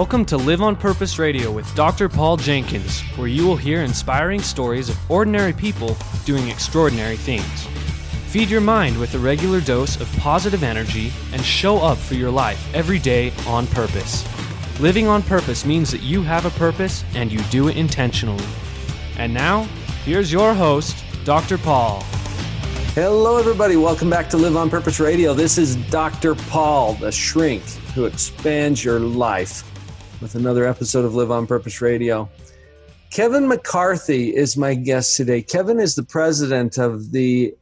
Welcome to Live on Purpose Radio with Dr. Paul Jenkins, where you will hear inspiring stories of ordinary people doing extraordinary things. Feed your mind with a regular dose of positive energy and show up for your life every day on purpose. Living on purpose means that you have a purpose and you do it intentionally. And now, here's your host, Dr. Paul. Hello, everybody. Welcome back to Live on Purpose Radio. This is Dr. Paul, the shrink who expands your life, with another episode of Live on Purpose Radio. Kevin McCarthy is my guest today. Kevin is the president of the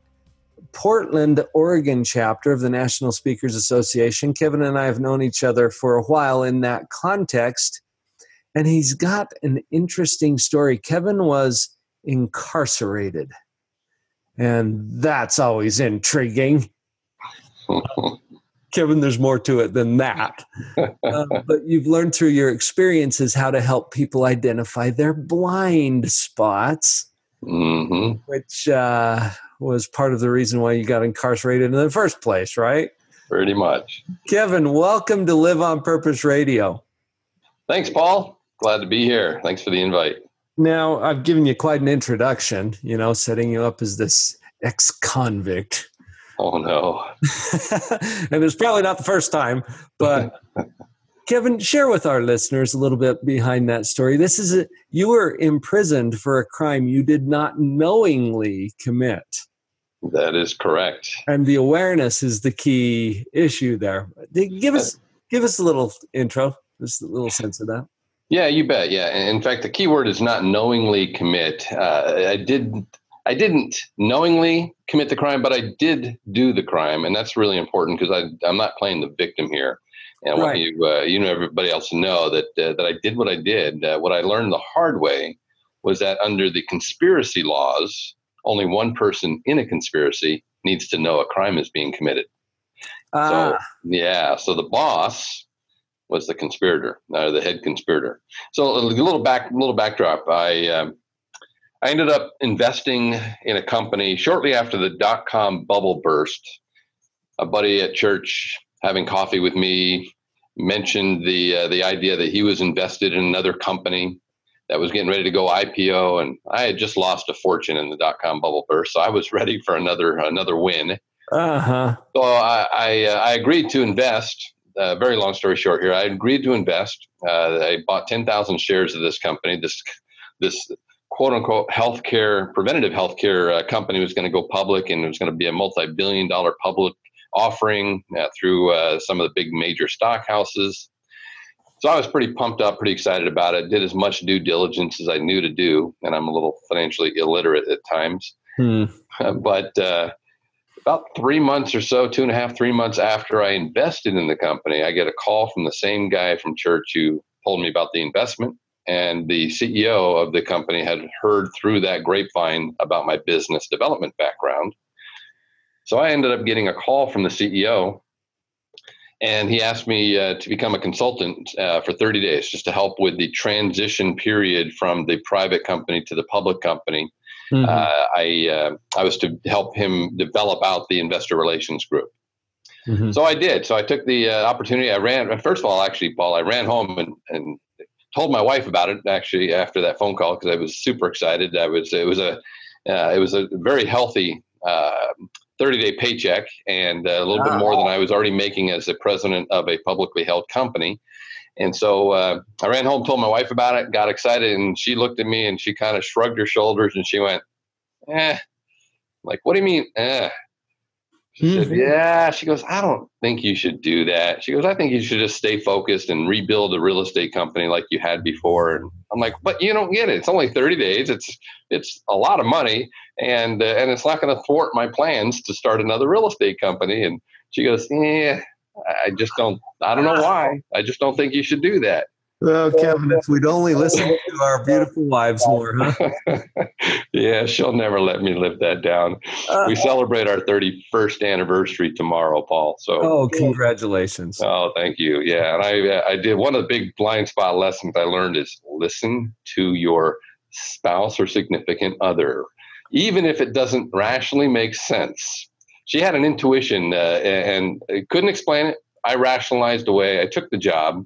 Portland, Oregon chapter of the National Speakers Association. Kevin and I have known each other for a while in that context, and he's got an interesting story. Kevin was incarcerated, and that's always intriguing. Kevin, there's more to it than that. Uh, but you've learned through your experiences how to help people identify their blind spots, Mm-hmm. which uh, was part of the reason why you got incarcerated in the first place, right? Pretty much. Kevin, welcome to Live on Purpose Radio. Thanks, Paul. Glad to be here. Thanks for the invite. Now, I've given you quite an introduction, you know, setting you up as this ex convict. Oh no. and it's probably not the first time, but Kevin, share with our listeners a little bit behind that story. This is a, you were imprisoned for a crime you did not knowingly commit. That is correct. And the awareness is the key issue there. Give us give us a little intro, just a little sense of that. Yeah, you bet. Yeah. In fact, the key word is not knowingly commit. Uh, I did. I didn't knowingly commit the crime, but I did do the crime, and that's really important because I'm not playing the victim here. And Right. you, uh, you know, everybody else to know that uh, that I did what I did. Uh, what I learned the hard way was that under the conspiracy laws, only one person in a conspiracy needs to know a crime is being committed. So Ah, yeah, so the boss was the conspirator, uh, the head conspirator. So a little back, little backdrop. I um, I ended up investing in a company shortly after the dot com bubble burst. A buddy at church having coffee with me mentioned the uh, the idea that he was invested in another company that was getting ready to go IPO, and I had just lost a fortune in the dot com bubble burst, so I was ready for another another win. uh huh. So I I, uh, I agreed to invest. Uh, very long story short here. I agreed to invest. Uh, I bought ten thousand shares of this company. This this quote unquote healthcare preventative healthcare uh, company was going to go public, and it was going to be a multi billion dollar public offering uh, through uh, some of the big major stock houses. So I was pretty pumped up, pretty excited about it. Did as much due diligence as I knew to do, and I'm a little financially illiterate at times. Hmm. but uh, about three months or so, two and a half, three months after I invested in the company, I get a call from the same guy from church who told me about the investment. And the CEO of the company had heard through that grapevine about my business development background. So I ended up getting a call from the CEO, and he asked me uh, to become a consultant uh, for 30 days just to help with the transition period from the private company to the public company Mhm. uh, I uh, I was to help him develop out the investor relations group. Mhm. So I did. So I took the uh, opportunity. I ran. First of all, actually, Paul, I ran home and and told my wife about it. Actually, after that phone call, because I was super excited. I was. It was a. Uh, it was a very healthy. Uh, 30 day paycheck and a little bit more than I was already making as the president of a publicly held company. And so uh, I ran home, told my wife about it, got excited, and she looked at me and she kind of shrugged her shoulders and she went, "Eh." Like, what do you mean? Eh. She said, Mhm. "Yeah." She goes, "I don't think you should do that." She goes, "I think you should just stay focused and rebuild a real estate company like you had before." And I'm like, "But you don't get it. It's only 30 days. It's it's a lot of money, and uh, and it's not going to thwart my plans to start another real estate company." And she goes, "Yeah." I just don't. I don't know why. I just don't think you should do that. Well, Kevin, if we'd only listen to our beautiful wives more, huh? yeah, she'll never let me live that down. we celebrate our 31st anniversary tomorrow, Paul. So, Oh, congratulations. oh, thank you. Yeah, and I I did one of the big blind spot lessons I learned is listen to your spouse or significant other, even if it doesn't rationally make sense. She had an intuition uh, and, and couldn't explain it. I rationalized away. I took the job.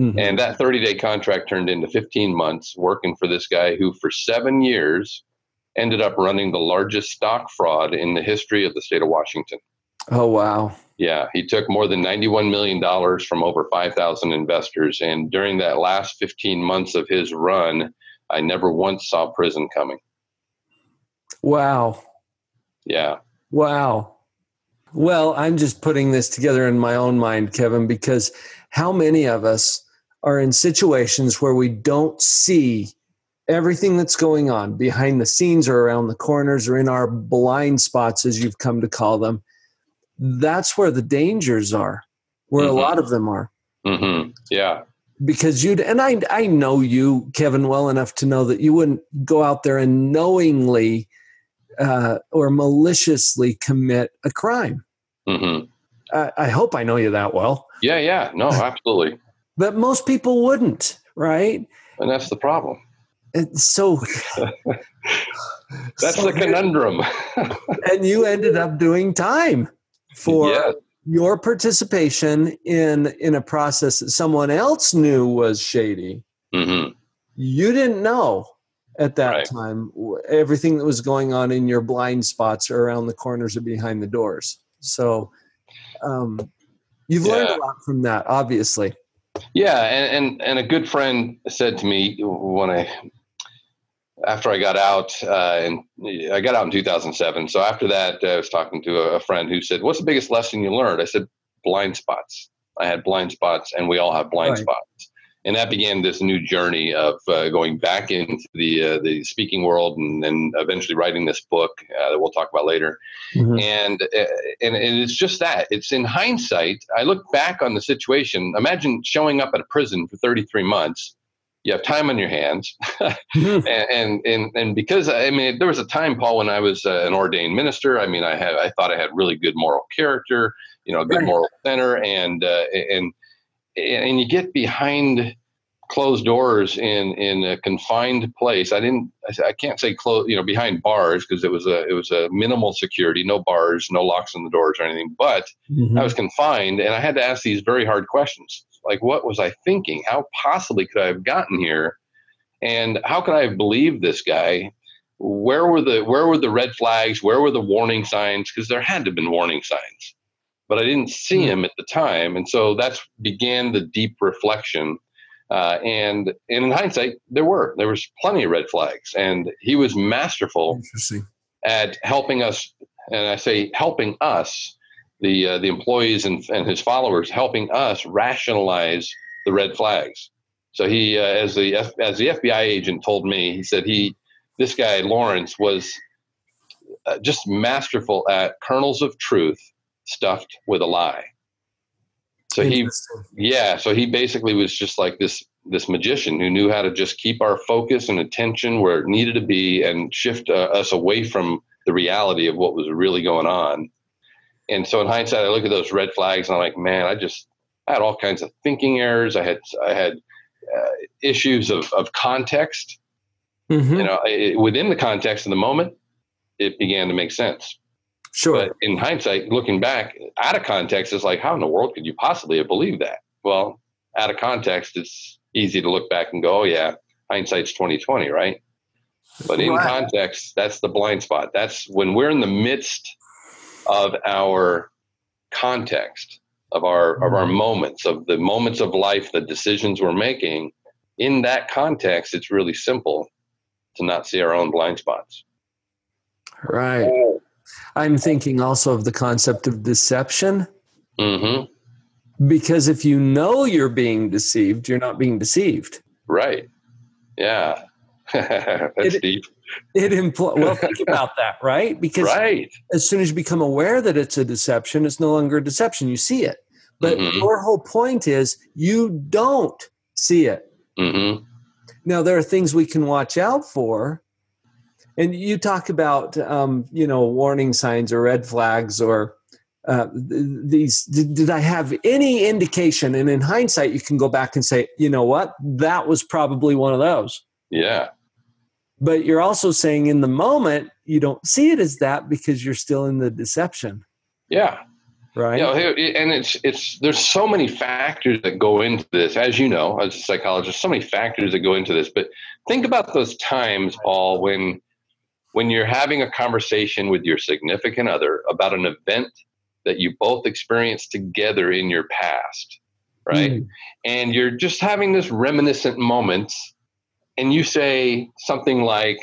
Mm-hmm. And that 30 day contract turned into 15 months working for this guy who, for seven years, ended up running the largest stock fraud in the history of the state of Washington. Oh, wow. Yeah, he took more than $91 million from over 5,000 investors. And during that last 15 months of his run, I never once saw prison coming. Wow. Yeah. Wow. Well, I'm just putting this together in my own mind, Kevin, because how many of us are in situations where we don't see everything that's going on behind the scenes or around the corners or in our blind spots, as you've come to call them? That's where the dangers are, where mm-hmm. a lot of them are. Mm-hmm. Yeah. Because you'd, and I, I know you, Kevin, well enough to know that you wouldn't go out there and knowingly uh, or maliciously commit a crime. Mm-hmm. I, I hope I know you that well. Yeah, yeah, no, absolutely. but most people wouldn't, right? And that's the problem. And so that's so the conundrum. and you ended up doing time for yeah. your participation in in a process that someone else knew was shady. Mm-hmm. You didn't know at that right. time everything that was going on in your blind spots or around the corners or behind the doors so um, you've yeah. learned a lot from that obviously yeah and, and and a good friend said to me when i after i got out uh, and i got out in 2007 so after that i was talking to a friend who said what's the biggest lesson you learned? I said blind spots. I had blind spots and we all have blind right. spots and that began this new journey of uh, going back into the uh, the speaking world and then eventually writing this book uh, that we'll talk about later mm-hmm. and, uh, and and it's just that it's in hindsight i look back on the situation imagine showing up at a prison for 33 months you have time on your hands mm-hmm. and, and and because i mean there was a time paul when i was uh, an ordained minister i mean i had i thought i had really good moral character you know good right. moral center and uh, and and you get behind closed doors in in a confined place. I didn't. I can't say close. You know, behind bars because it was a it was a minimal security, no bars, no locks on the doors or anything. But mm-hmm. I was confined, and I had to ask these very hard questions, like what was I thinking? How possibly could I have gotten here? And how could I have believed this guy? Where were the where were the red flags? Where were the warning signs? Because there had to have been warning signs but I didn't see him at the time. And so that's began the deep reflection. Uh, and, and in hindsight, there were there was plenty of red flags, and he was masterful at helping us. And I say helping us, the uh, the employees and, and his followers, helping us rationalize the red flags. So he, uh, as the F, as the FBI agent told me, he said he this guy Lawrence was uh, just masterful at kernels of truth stuffed with a lie. So he, yeah, so he basically was just like this this magician who knew how to just keep our focus and attention where it needed to be and shift uh, us away from the reality of what was really going on. And so in hindsight, I look at those red flags and I'm like, man, I just I had all kinds of thinking errors. I had I had uh, issues of of context. Mm-hmm. You know, it, within the context of the moment, it began to make sense. Sure. But in hindsight, looking back, out of context, it's like, how in the world could you possibly have believed that? Well, out of context, it's easy to look back and go, oh yeah, hindsight's twenty twenty, right? But in right. context, that's the blind spot. That's when we're in the midst of our context of our of our mm-hmm. moments of the moments of life, the decisions we're making. In that context, it's really simple to not see our own blind spots. Right. I'm thinking also of the concept of deception. Mm-hmm. Because if you know you're being deceived, you're not being deceived. Right. Yeah. That's it, deep. It impl- well, think about that, right? Because right. as soon as you become aware that it's a deception, it's no longer a deception. You see it. But mm-hmm. your whole point is you don't see it. Mm-hmm. Now, there are things we can watch out for and you talk about um, you know warning signs or red flags or uh, these did, did, i have any indication? And in hindsight you can go back and say you know what? That was probably one of those. Yeah. But you're also saying in the moment you don't see it as that because you're still in the deception. Yeah. Right? You know, and it's it's there's so many factors that go into this, as you know, as a psychologist, so many factors that go into this. But think about those times, Paul, when when you're having a conversation with your significant other about an event that you both experienced together in your past, right? Mm. And you're just having this reminiscent moment, and you say something like,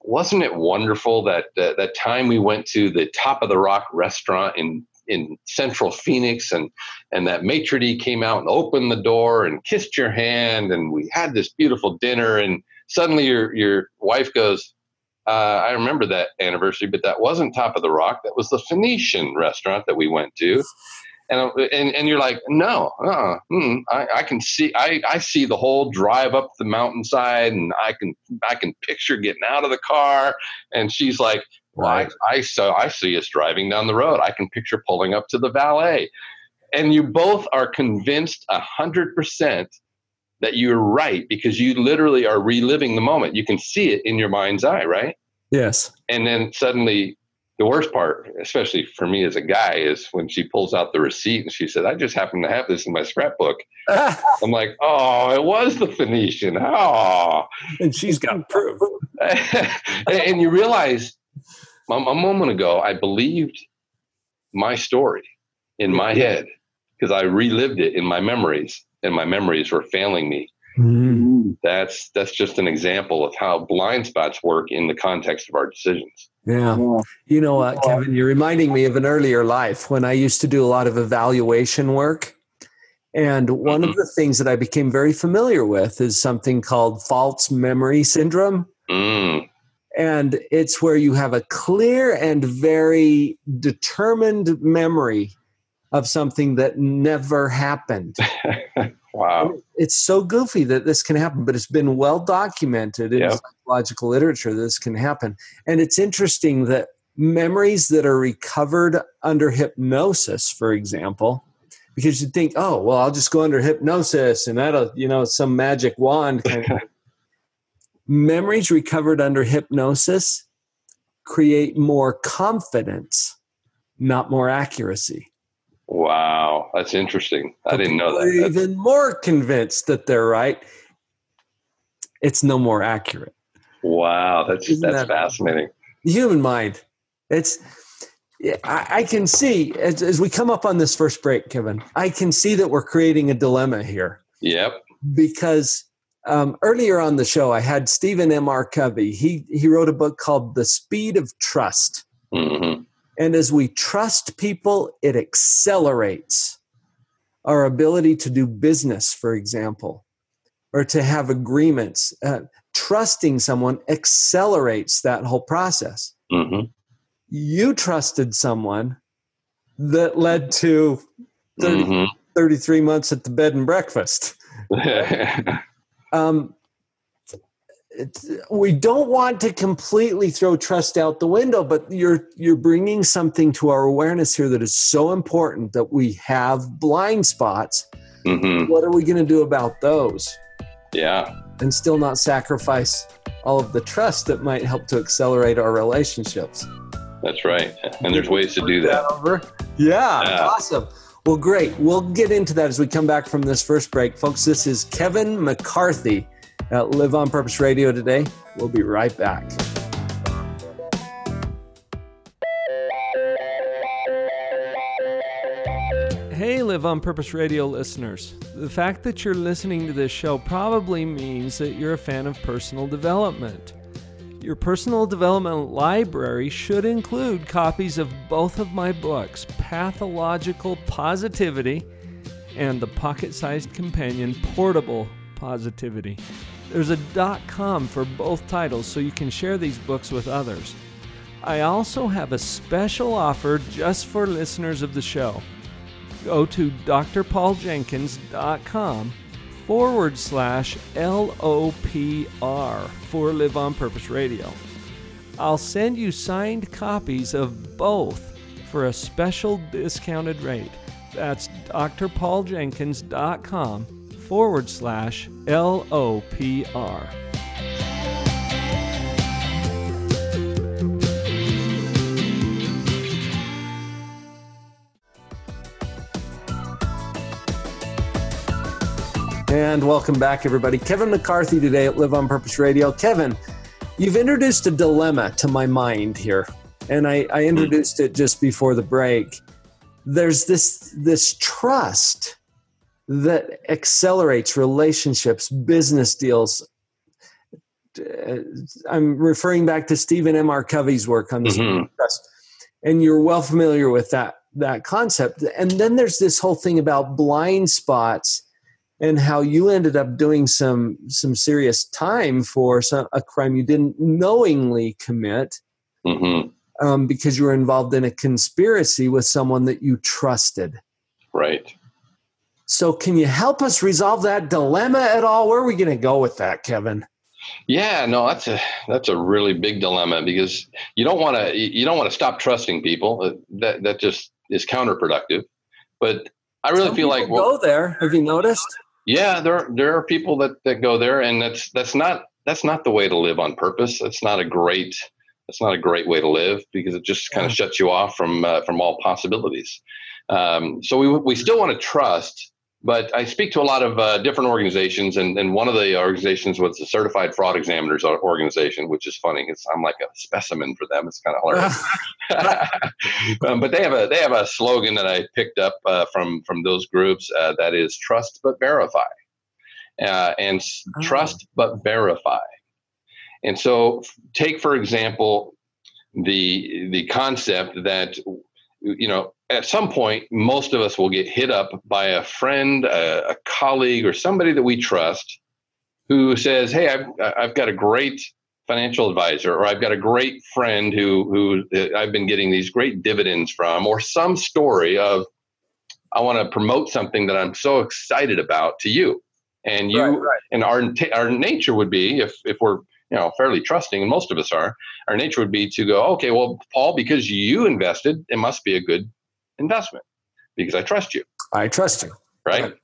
wasn't it wonderful that uh, that time we went to the top of the rock restaurant in in central phoenix and and that maitre d came out and opened the door and kissed your hand and we had this beautiful dinner and suddenly your your wife goes uh, i remember that anniversary but that wasn't top of the rock. That was the phoenician restaurant that we went to. And and, and you're like, no, uh, hmm, I, I can see, I, I see the whole drive up the mountainside, and I can I can picture getting out of the car, and she's like, right. I, I saw I see us driving down the road. I can picture pulling up to the valet, and you both are convinced a hundred percent that you're right because you literally are reliving the moment. You can see it in your mind's eye, right? Yes. And then suddenly the worst part, especially for me as a guy, is when she pulls out the receipt and she said, I just happen to have this in my scrapbook. I'm like, oh, it was the Phoenician. Oh. And she's got proof. and you realize a, a moment ago, I believed my story in my head because I relived it in my memories and my memories were failing me. Mm-hmm. That's that's just an example of how blind spots work in the context of our decisions. Yeah. You know what, Kevin, you're reminding me of an earlier life when I used to do a lot of evaluation work. And one mm-hmm. of the things that I became very familiar with is something called false memory syndrome. Mm. And it's where you have a clear and very determined memory of something that never happened. Wow. It's so goofy that this can happen, but it's been well documented in yep. psychological literature that this can happen. And it's interesting that memories that are recovered under hypnosis, for example, because you think, oh, well, I'll just go under hypnosis and that'll, you know, some magic wand kind of. memories recovered under hypnosis create more confidence, not more accuracy. Wow, that's interesting. I didn't know that. Even more convinced that they're right. It's no more accurate. Wow, that's Isn't that's that fascinating. The human mind. It's I, I can see as, as we come up on this first break, Kevin. I can see that we're creating a dilemma here. Yep. Because um, earlier on the show, I had Stephen M. R. Covey. He he wrote a book called The Speed of Trust. Mm-hmm. And as we trust people, it accelerates our ability to do business, for example, or to have agreements. Uh, trusting someone accelerates that whole process. Mm-hmm. You trusted someone that led to 30, mm-hmm. 33 months at the bed and breakfast. um, we don't want to completely throw trust out the window but you're you're bringing something to our awareness here that is so important that we have blind spots. Mm-hmm. what are we going to do about those? Yeah. And still not sacrifice all of the trust that might help to accelerate our relationships. That's right. And there's ways to do that, yeah, yeah. awesome. Well great. We'll get into that as we come back from this first break. Folks this is kevin mccarthy at Live on Purpose Radio today. We'll be right back. Hey, Live on Purpose Radio listeners. The fact that you're listening to this show probably means that you're a fan of personal development. Your personal development library should include copies of both of my books, Pathological Positivity and the pocket sized companion, Portable Positivity. There's a .com for both titles so you can share these books with others. I also have a special offer just for listeners of the show. Go to drpauljenkins.com forward slash LOPR for Live on Purpose Radio. I'll send you signed copies of both for a special discounted rate. That's drpauljenkins.com forward slash LOPR. And welcome back, everybody. Kevin McCarthy today at Live on Purpose Radio. Kevin, you've introduced a dilemma to my mind here, and I, I introduced it just before the break. There's this this trust that accelerates relationships, business deals. Uh, I'm referring back to Stephen M. R. Covey's work on this mm-hmm. and you're well familiar with that that concept. And then there's this whole thing about blind spots and how you ended up doing some some serious time for some, a crime you didn't knowingly commit mm-hmm. um, because you were involved in a conspiracy with someone that you trusted. Right. So, can you help us resolve that dilemma at all? Where are we going to go with that, Kevin? Yeah, no, that's a that's a really big dilemma because you don't want to you don't want to stop trusting people. Uh, that that just is counterproductive. But I really Some feel like well, go there. Have you noticed? Yeah, there there are people that that go there, and that's that's not that's not the way to live on purpose. That's not a great that's not a great way to live because it just kind of shuts you off from uh, from all possibilities. Um, so we we still want to trust, but I speak to a lot of uh, different organizations, and, and one of the organizations was the Certified Fraud Examiners Organization, which is funny. It's, I'm like a specimen for them. It's kind of hilarious. um, but they have a they have a slogan that I picked up uh, from from those groups uh, that is trust but verify, uh, and oh. trust but verify. And so, take for example the the concept that you know at some point, most of us will get hit up by a friend, a, a colleague, or somebody that we trust who says, "Hey, I've I've got a great financial advisor, or I've got a great friend who who uh, I've been getting these great dividends from, or some story of I want to promote something that I'm so excited about to you." And you right, right. and our our nature would be if if we're you know fairly trusting and most of us are our nature would be to go okay well paul because you invested it must be a good investment because I trust you. I trust you. Right. right.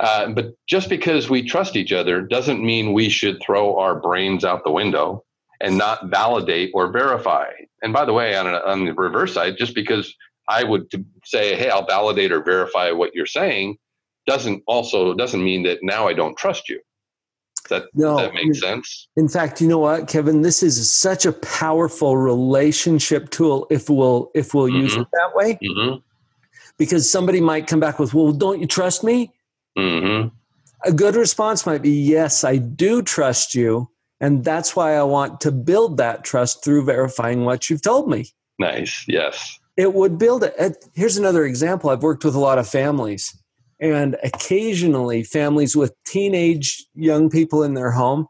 Uh, but just because we trust each other doesn't mean we should throw our brains out the window and not validate or verify. And by the way, on, a, on the reverse side, just because I would say, "Hey, I'll validate or verify what you're saying," doesn't also doesn't mean that now I don't trust you. Does that, no, that make sense? In fact, you know what, Kevin? This is such a powerful relationship tool if we'll if we'll mm-hmm. use it that way. Mm-hmm because somebody might come back with, well, don't you trust me? Mm-hmm. A good response might be, yes, I do trust you. And that's why I want to build that trust through verifying what you've told me. Nice. Yes. It would build it. Here's another example. I've worked with a lot of families, and occasionally families with teenage young people in their home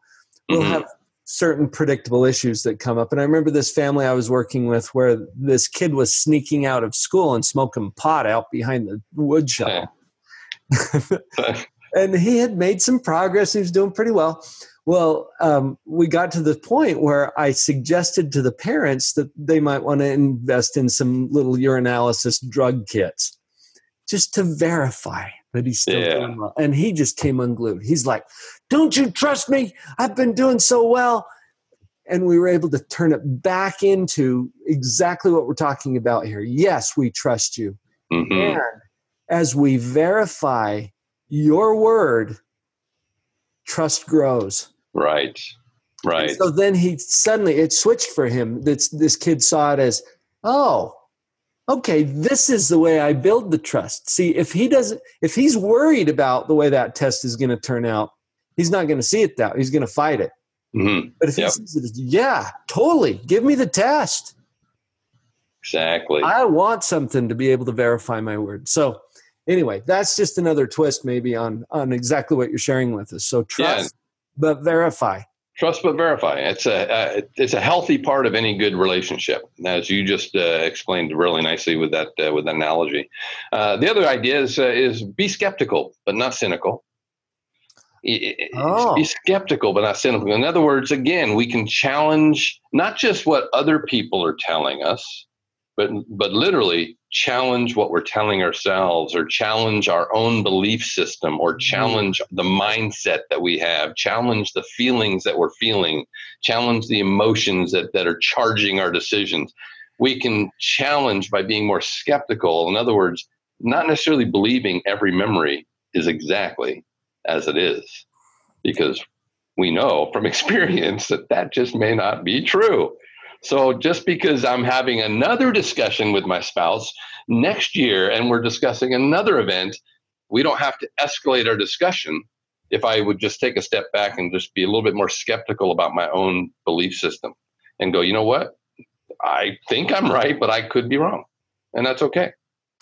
will mm-hmm. have certain predictable issues that come up. And I remember this family I was working with where this kid was sneaking out of school and smoking pot out behind the wood shop. and he had made some progress. He was doing pretty well. Well, um, we got to the point where I suggested to the parents that they might want to invest in some little urinalysis drug kits just to verify that he's still yeah. doing well. And he just came unglued. He's like, Don't you trust me? I've been doing so well. And we were able to turn it back into exactly what we're talking about here. Yes, we trust you. Mm-hmm. And as we verify your word, trust grows. Right. Right. And so then he suddenly it switched for him. This this kid saw it as, oh, okay, this is the way I build the trust. See, if he doesn't, if he's worried about the way that test is going to turn out, he's not going to see it that. He's going to fight it. Mm-hmm. But if yep. he says, yeah, totally, give me the test. Exactly. I want something to be able to verify my word. So, anyway, that's just another twist, maybe on on exactly what you're sharing with us. So trust, yeah. but verify. Trust but verify. It's a uh, it's a healthy part of any good relationship, as you just uh, explained really nicely with that uh, with that analogy. Uh, the other idea is uh, is be skeptical but not cynical. Oh. Be skeptical but not cynical. In other words, again, we can challenge not just what other people are telling us, but but literally challenge what we're telling ourselves or challenge our own belief system or mm-hmm. challenge the mindset that we have challenge the feelings that we're feeling challenge the emotions that, that are charging our decisions we can challenge by being more skeptical in other words not necessarily believing every memory is exactly as it is because we know from experience that that just may not be true. So just because I'm having another discussion with my spouse next year and we're discussing another event, we don't have to escalate our discussion if I would just take a step back and just be a little bit more skeptical about my own belief system and go, you know what? I think I'm right, but I could be wrong. And that's okay.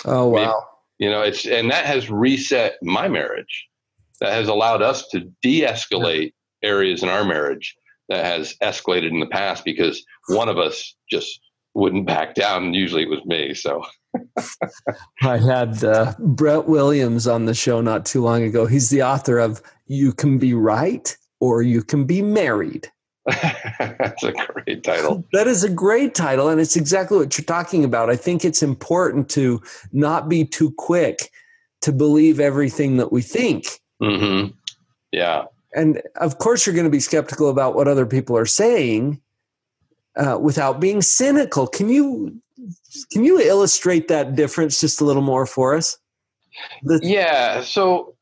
Oh, wow. Maybe, you know, it's, and that has reset my marriage. That has allowed us to de escalate areas in our marriage that has escalated in the past because one of us just wouldn't back down. And usually it was me. So I had uh, Brett Williams on the show not too long ago. He's the author of You Can Be Right or You Can Be Married. That's a great title. That is a great title. And it's exactly what you're talking about. I think it's important to not be too quick to believe everything that we think. Mm-hmm. Yeah and of course you're going to be skeptical about what other people are saying uh, without being cynical. Can you can you illustrate that difference just a little more for us? The- yeah so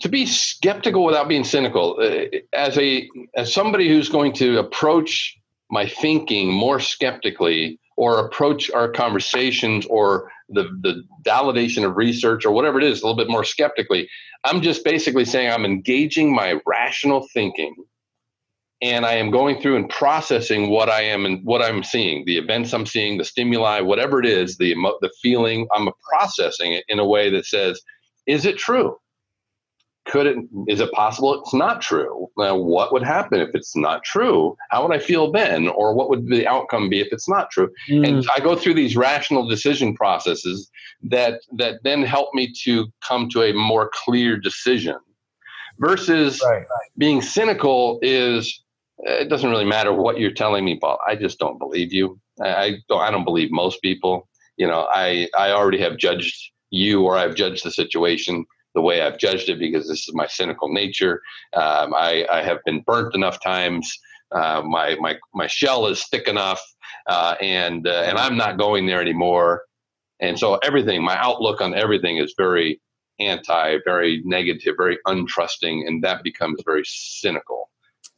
to be skeptical without being cynical uh, as a as somebody who's going to approach my thinking more skeptically or approach our conversations or the, the validation of research or whatever it is a little bit more skeptically I'm just basically saying I'm engaging my rational thinking and I am going through and processing what I am and what I'm seeing, the events I'm seeing, the stimuli, whatever it is, the the feeling. I'm processing it in a way that says, "Is it true? Could it is it possible it's not true? Now what would happen if it's not true? How would i feel then? Or what would the outcome be if it's not true? Mm. and i go through these rational decision processes that that then help me to come to a more clear decision versus right, right. being cynical is it doesn't really matter what you're telling me paul. I just don't believe you. I don't i don't believe most people. You know i i already have judged you or i've judged the situation the way I've judged it because this is my cynical nature. Um, I, I, have been burnt enough times. Uh, my my my shell is thick enough, uh, and uh, and I'm not going there anymore. And so everything, my outlook on everything is very anti, very negative, very untrusting, and that becomes very cynical.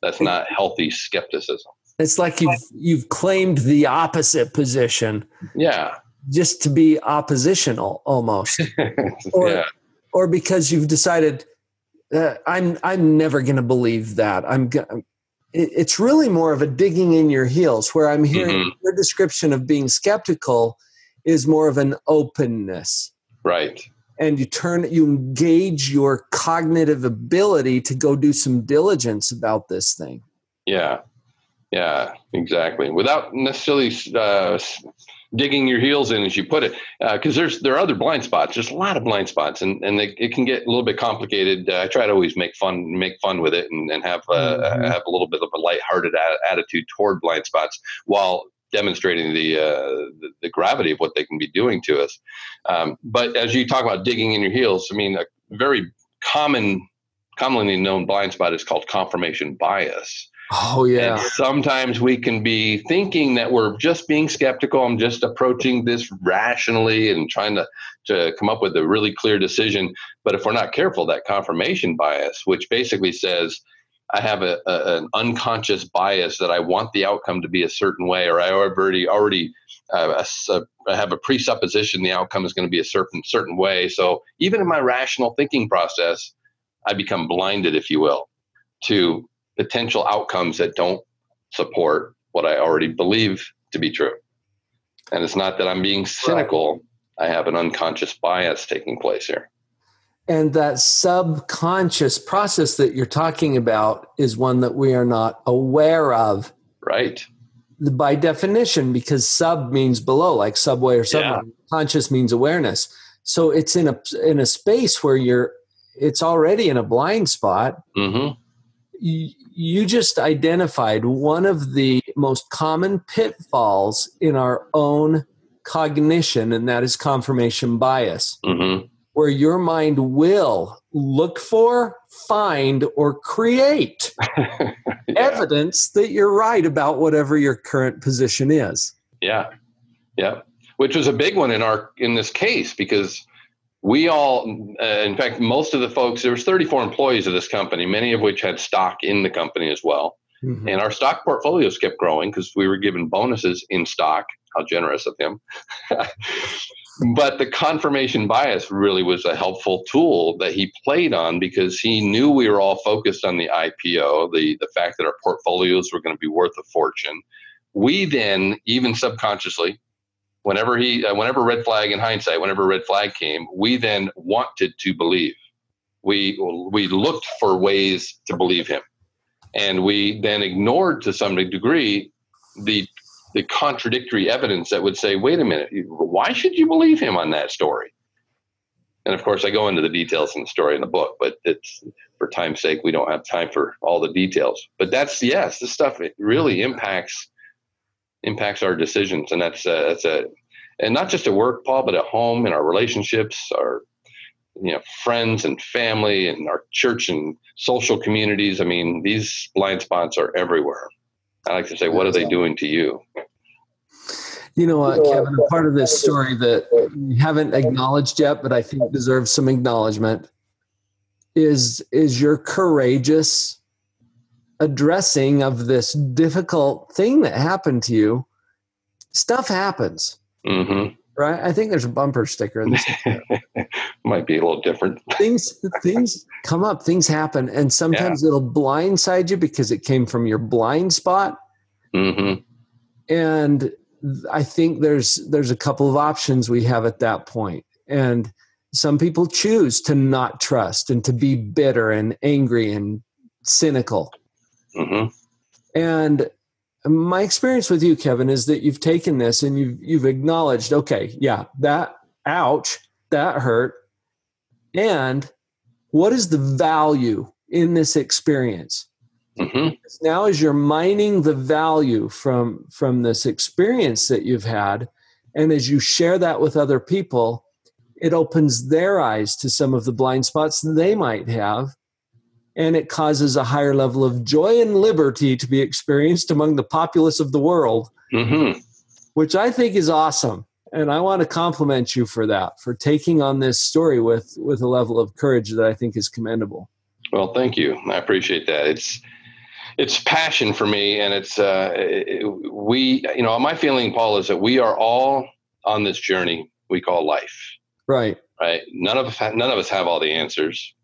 That's not healthy skepticism. It's like you've you've claimed the opposite position. Yeah. Just to be oppositional almost. or, yeah or because you've decided uh, I'm I'm never going to believe that. I'm it's really more of a digging in your heels where I'm hearing mm-hmm. your description of being skeptical is more of an openness. Right. And you turn you engage your cognitive ability to go do some diligence about this thing. Yeah. Yeah, exactly. Without necessarily uh, digging your heels in, as you put it, because uh, there's there are other blind spots. There's a lot of blind spots, and and they, it can get a little bit complicated. Uh, I try to always make fun make fun with it and, and have uh, mm-hmm. have a little bit of a lighthearted a- attitude toward blind spots while demonstrating the, uh, the, the gravity of what they can be doing to us. Um, but as you talk about digging in your heels, I mean, a very common commonly known blind spot is called confirmation bias. Oh, yeah. And sometimes we can be thinking that we're just being skeptical. I'm just approaching this rationally and trying to, to come up with a really clear decision. But if we're not careful, that confirmation bias, which basically says, I have a, a, an unconscious bias that I want the outcome to be a certain way, or I already already uh, have a presupposition the outcome is going to be a certain certain way. So even in my rational thinking process, I become blinded, if you will, to potential outcomes that don't support what I already believe to be true. And it's not that I'm being cynical, I have an unconscious bias taking place here. And that subconscious process that you're talking about is one that we are not aware of. Right. By definition, because sub means below, like subway or submarine. Yeah. Conscious means awareness. So it's in a in a space where you're it's already in a blind spot. Mm-hmm you just identified one of the most common pitfalls in our own cognition, and that is confirmation bias, mm-hmm. where your mind will look for, find, or create yeah. evidence that you're right about whatever your current position is. Yeah, yeah, which was a big one in our in this case because we all, uh, in fact, most of the folks, there was 34 employees of this company, many of which had stock in the company as well. Mm-hmm. And our stock portfolios kept growing because we were given bonuses in stock. How generous of him. but the confirmation bias really was a helpful tool that he played on because he knew we were all focused on the IPO, the, the fact that our portfolios were going to be worth a fortune. We then, even subconsciously, whenever he uh, whenever red flag in hindsight whenever red flag came we then wanted to believe. We we looked for ways to believe him. And we then ignored to some degree the the contradictory evidence that would say wait a minute why should you believe him on that story? And of course i go into the details in the story in the book but it's for time's sake we don't have time for all the details. But that's yes this stuff it really impacts impacts our decisions, and that's uh, that's a and not just at work, Paul, but at home in our relationships, our you know friends and family, and our church and social communities. I mean, these blind spots are everywhere. I like to say, what are they doing to you? You know, uh, Kevin, a part of this story that we haven't acknowledged yet, but I think deserves some acknowledgement is is your courageous addressing of this difficult thing that happened to you, stuff happens. Mm-hmm. Right? I think there's a bumper sticker in this. Might be a little different. things things come up, things happen, and sometimes yeah. it'll blindside you because it came from your blind spot. Mm-hmm. And I think there's there's a couple of options we have at that point. And some people choose to not trust and to be bitter and angry and cynical. Mm-hmm. And my experience with you, Kevin, is that you've taken this and you've you've acknowledged, okay, yeah, that ouch, that hurt. And what is the value in this experience? Mm-hmm. Now, as you're mining the value from from this experience that you've had, and as you share that with other people, it opens their eyes to some of the blind spots they might have and it causes a higher level of joy and liberty to be experienced among the populace of the world, mm-hmm. which I think is awesome. And I want to compliment you for that, for taking on this story with with a level of courage that I think is commendable. Well, thank you. I appreciate that. It's it's passion for me, and it's uh, it, we. You know, my feeling, Paul, is that we are all on this journey we call life. Right. Right. None of none of us have all the answers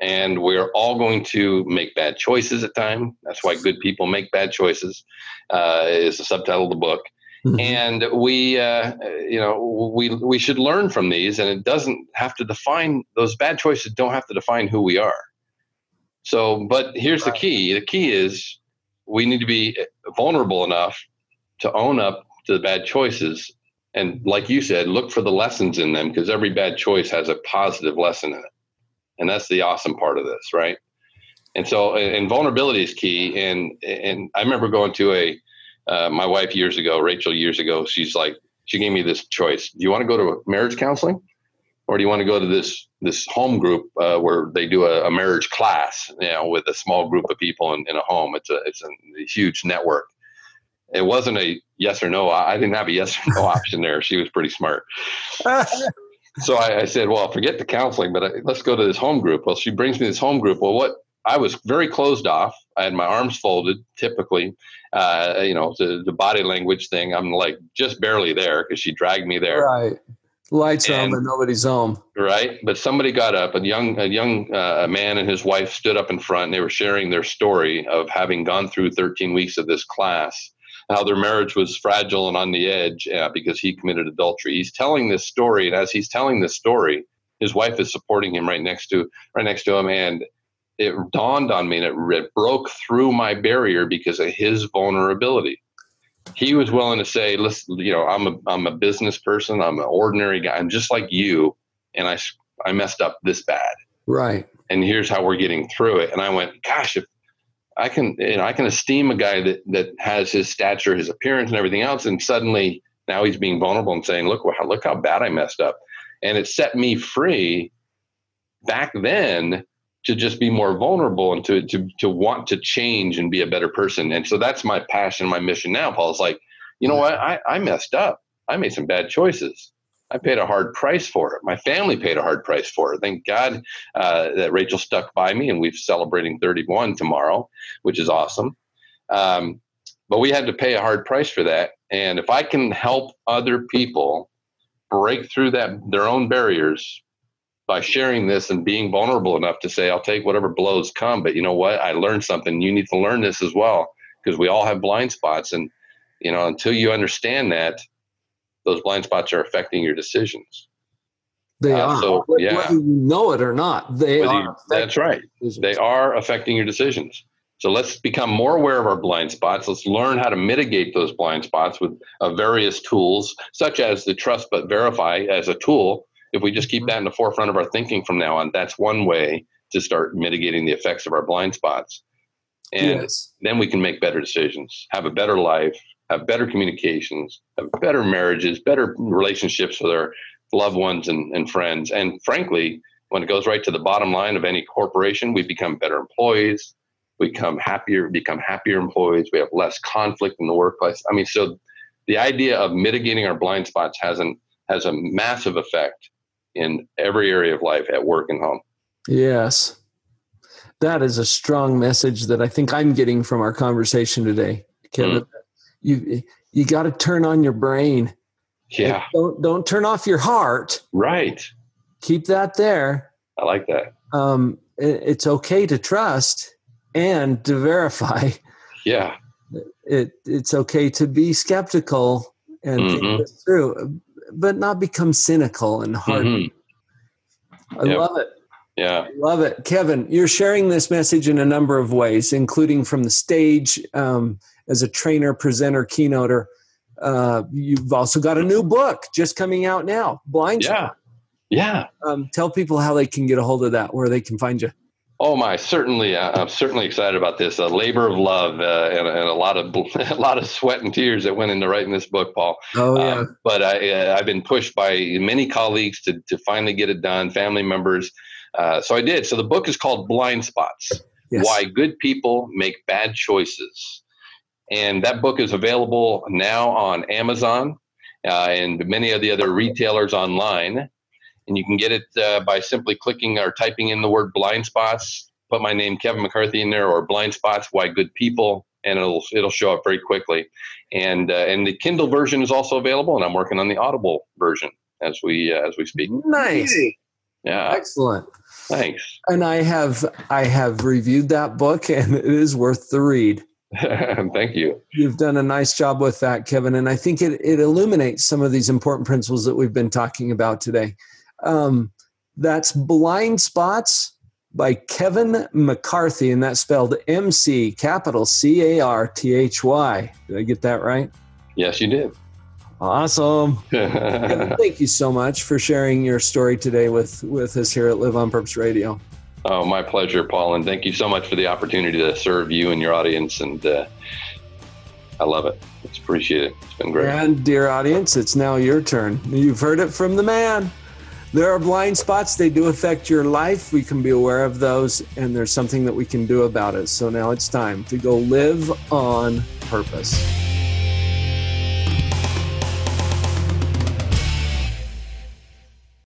and we're all going to make bad choices at time. That's why good people make bad choices. Uh, is the subtitle of the book. Mm-hmm. And we, uh, you know, we we should learn from these, and it doesn't have to define those bad choices. Don't have to define who we are. So, but here's the key: the key is we need to be vulnerable enough to own up to the bad choices, and like you said, look for the lessons in them because every bad choice has a positive lesson in it and that's the awesome part of this, right? And so, and vulnerability is key. And and I remember going to a uh, my wife years ago, Rachel years ago. She's like, she gave me this choice: Do you want to go to marriage counseling, or do you want to go to this this home group uh, where they do a, a, marriage class, you know, with a small group of people in, in a home? It's a it's a huge network. It wasn't a yes or no. I didn't have a yes or no option there. She was pretty smart. so I, I, said, well, forget the counseling, but I, let's go to this home group. Well, she brings me this home group. Well, what I was very closed off. I had my arms folded, typically, uh, you know, the, the body language thing. I'm like just barely there because she dragged me there. Right. Lights and, on, but nobody's home. Right. But somebody got up. A young, a young uh, man and his wife stood up in front. And they were sharing their story of having gone through 13 weeks of this class how their marriage was fragile and on the edge uh, because he committed adultery. He's telling this story, and as he's telling this story, his wife is supporting him right next to right next to him, and it dawned on me and it, it broke through my barrier because of his vulnerability. He was willing to say, "Listen, you know, I'm a I'm a business person. I'm an ordinary guy. I'm just like you, and I I messed up this bad." Right. And here's how we're getting through it. And I went, "Gosh, if I can you know I can esteem a guy that that has his stature, his appearance, and everything else, and suddenly now he's being vulnerable and saying, "Look, look how bad I messed up," and it set me free back then to just be more vulnerable and to to to want to change and be a better person. And so that's my passion, my mission now. Paul is like, you know what? I I messed up. I made some bad choices. I paid a hard price for it. My family paid a hard price for it. Thank God uh, that Rachel stuck by me, and we're celebrating 31 tomorrow, which is awesome. Um, but we had to pay a hard price for that. And if I can help other people break through that their own barriers by sharing this and being vulnerable enough to say, I'll take whatever blows come, but you know what? I learned something. You need to learn this as well because we all have blind spots. And, you know, until you understand that, those blind spots are affecting your decisions. They uh, are. So, yeah. Whether you know it or not, they Whether are. You, that's right. They are affecting your decisions. So let's become more aware of our blind spots. Let's learn how to mitigate those blind spots with uh, various tools, such as the trust but verify as a tool. If we just keep that in the forefront of our thinking from now on, that's one way to start mitigating the effects of our blind spots. And yes. then we can make better decisions, have a better life, have better communications, have better marriages, better relationships with our loved ones and, and friends. And frankly, when it goes right to the bottom line of any corporation, we become better employees, we become happier, become happier employees, we have less conflict in the workplace. I mean, so the idea of mitigating our blind spots has an has a massive effect in every area of life at work and home. Yes. That is a strong message that I think I'm getting from our conversation today, Kevin. Mm you you got to turn on your brain. Yeah. Don't don't turn off your heart. Right. Keep that there. I like that. Um, it, it's okay to trust and to verify. Yeah. It it's okay to be skeptical and mm-hmm. think this through, but not become cynical and hard. Mm-hmm. I yep. love it. Yeah. I Love it. Kevin, you're sharing this message in a number of ways, including from the stage um, as a trainer, presenter, keynoter. Uh, you've also got a new book just coming out now, Blind Yeah. Yeah. Um, tell people how they can get a hold of that, where they can find you. Oh my, certainly. Uh, I'm certainly excited about this. A labor of love uh, and, and, a lot of a lot of sweat and tears that went into writing this book, Paul. Oh yeah. Um, but I, uh, I've been pushed by many colleagues to to finally get it done. Family members. Uh, so I did. So the book is called Blind Spots: yes. Why Good People Make Bad Choices. And that book is available now on Amazon uh, and many of the other retailers online. And you can get it uh, by simply clicking or typing in the word blind spots, put my name, Kevin McCarthy, in there, or blind spots, why good people, and it'll it'll show up very quickly. And uh, and the Kindle version is also available, and I'm working on the Audible version as we uh, as we speak. Nice. Yeah. Excellent. Thanks. And I have I have reviewed that book, and it is worth the read. Thank you. You've done a nice job with that, Kevin. And I think it, it illuminates some of these important principles that we've been talking about today. Um, that's Blind Spots by Kevin McCarthy, and that's spelled M C capital C A R T H Y. Did I get that right? Yes, you did. Awesome. thank you so much for sharing your story today with, with us here at Live on Purpose Radio. Oh, my pleasure, Paul, and thank you so much for the opportunity to serve you and your audience. And uh, I love it. It's appreciated. It's been great. And dear audience, it's now your turn. You've heard it from the man. There are blind spots. They do affect your life. We can be aware of those, and there's something that we can do about it. So now it's time to go live on purpose.